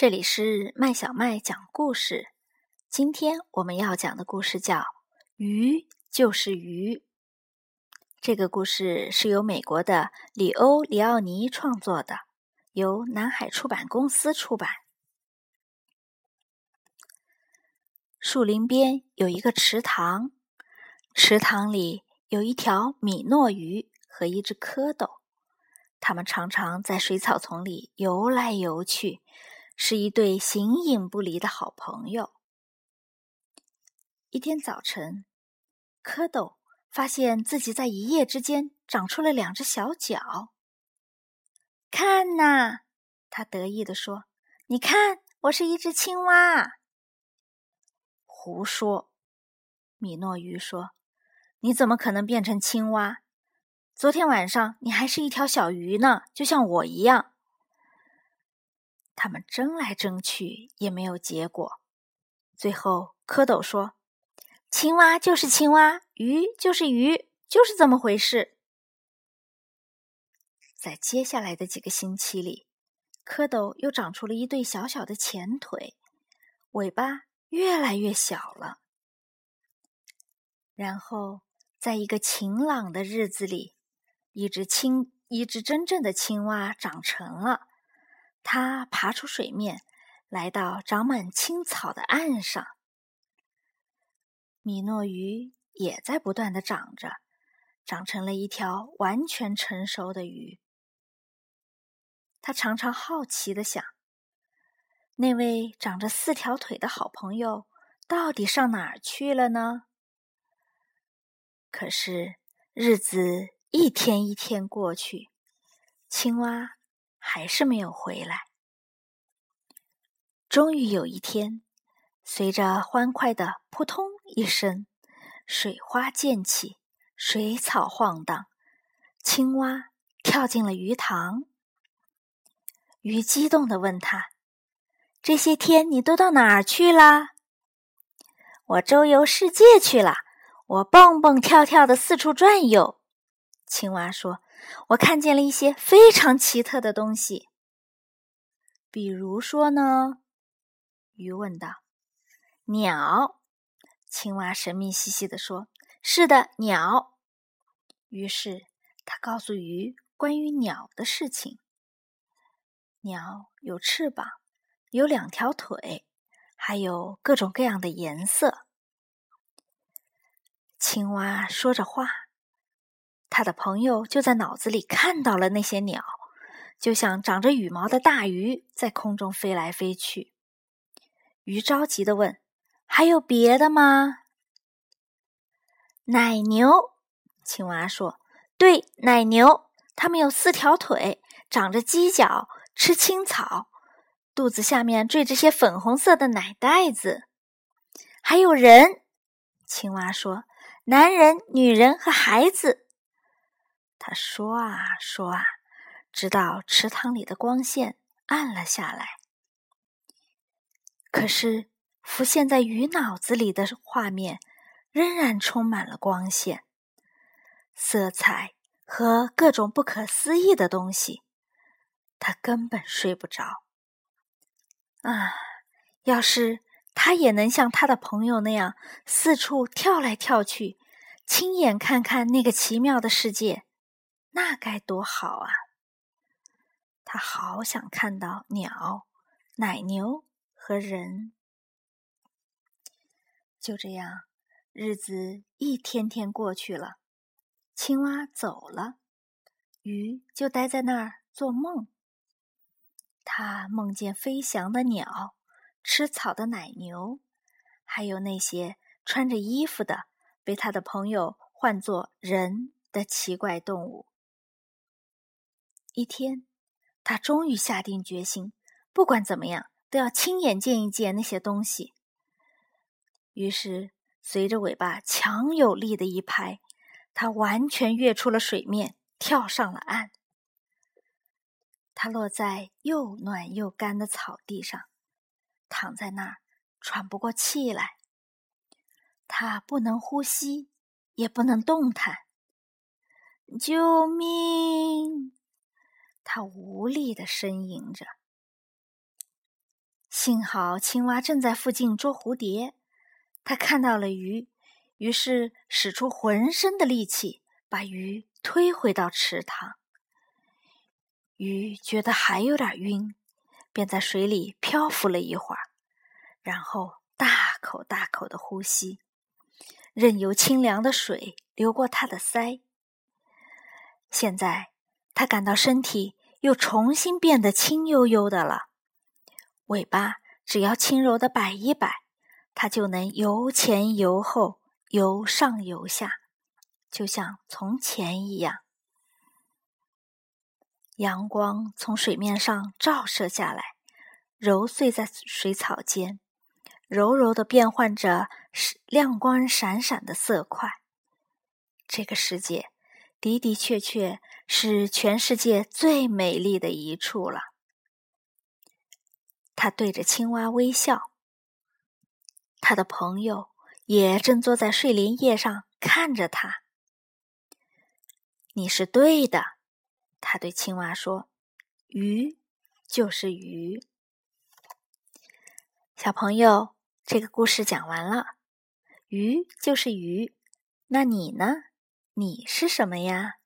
这里是麦小麦讲故事。今天我们要讲的故事叫《鱼就是鱼》。这个故事是由美国的里欧·里奥尼创作的，由南海出版公司出版。树林边有一个池塘，池塘里有一条米诺鱼和一只蝌蚪，它们常常在水草丛里游来游去。是一对形影不离的好朋友。一天早晨，蝌蚪发现自己在一夜之间长出了两只小脚。看呐，他得意地说：“你看，我是一只青蛙。”胡说！米诺鱼说：“你怎么可能变成青蛙？昨天晚上你还是一条小鱼呢，就像我一样。”他们争来争去也没有结果，最后蝌蚪说：“青蛙就是青蛙，鱼就是鱼，就是这么回事。”在接下来的几个星期里，蝌蚪又长出了一对小小的前腿，尾巴越来越小了。然后，在一个晴朗的日子里，一只青一只真正的青蛙长成了。它爬出水面，来到长满青草的岸上。米诺鱼也在不断的长着，长成了一条完全成熟的鱼。他常常好奇的想：那位长着四条腿的好朋友到底上哪儿去了呢？可是日子一天一天过去，青蛙。还是没有回来。终于有一天，随着欢快的扑通一声，水花溅起，水草晃荡，青蛙跳进了鱼塘。鱼激动的问他：“这些天你都到哪儿去了？”“我周游世界去了，我蹦蹦跳跳的四处转悠。”青蛙说。我看见了一些非常奇特的东西，比如说呢？鱼问道。鸟，青蛙神秘兮兮地说：“是的，鸟。”于是他告诉鱼关于鸟的事情。鸟有翅膀，有两条腿，还有各种各样的颜色。青蛙说着话。他的朋友就在脑子里看到了那些鸟，就像长着羽毛的大鱼在空中飞来飞去。鱼着急的问：“还有别的吗？”奶牛，青蛙说：“对，奶牛，它们有四条腿，长着犄角，吃青草，肚子下面缀着些粉红色的奶袋子。”还有人，青蛙说：“男人、女人和孩子。”他说啊说啊，直到池塘里的光线暗了下来。可是浮现在鱼脑子里的画面仍然充满了光线、色彩和各种不可思议的东西。他根本睡不着。啊，要是他也能像他的朋友那样四处跳来跳去，亲眼看看那个奇妙的世界！那该多好啊！他好想看到鸟、奶牛和人。就这样，日子一天天过去了。青蛙走了，鱼就待在那儿做梦。他梦见飞翔的鸟、吃草的奶牛，还有那些穿着衣服的、被他的朋友唤作人的奇怪动物。一天，他终于下定决心，不管怎么样，都要亲眼见一见那些东西。于是，随着尾巴强有力的一拍，他完全跃出了水面，跳上了岸。他落在又暖又干的草地上，躺在那儿喘不过气来。他不能呼吸，也不能动弹。救命！他无力的呻吟着。幸好青蛙正在附近捉蝴蝶，它看到了鱼，于是使出浑身的力气把鱼推回到池塘。鱼觉得还有点晕，便在水里漂浮了一会儿，然后大口大口的呼吸，任由清凉的水流过它的腮。现在，它感到身体又重新变得轻悠悠的了。尾巴只要轻柔的摆一摆，它就能由前由后、由上由下，就像从前一样。阳光从水面上照射下来，揉碎在水草间，柔柔的变换着亮光闪闪的色块。这个世界的的确确是全世界最美丽的一处了。他对着青蛙微笑，他的朋友也正坐在睡莲叶上看着他。你是对的，他对青蛙说：“鱼就是鱼。”小朋友，这个故事讲完了。鱼就是鱼，那你呢？你是什么呀？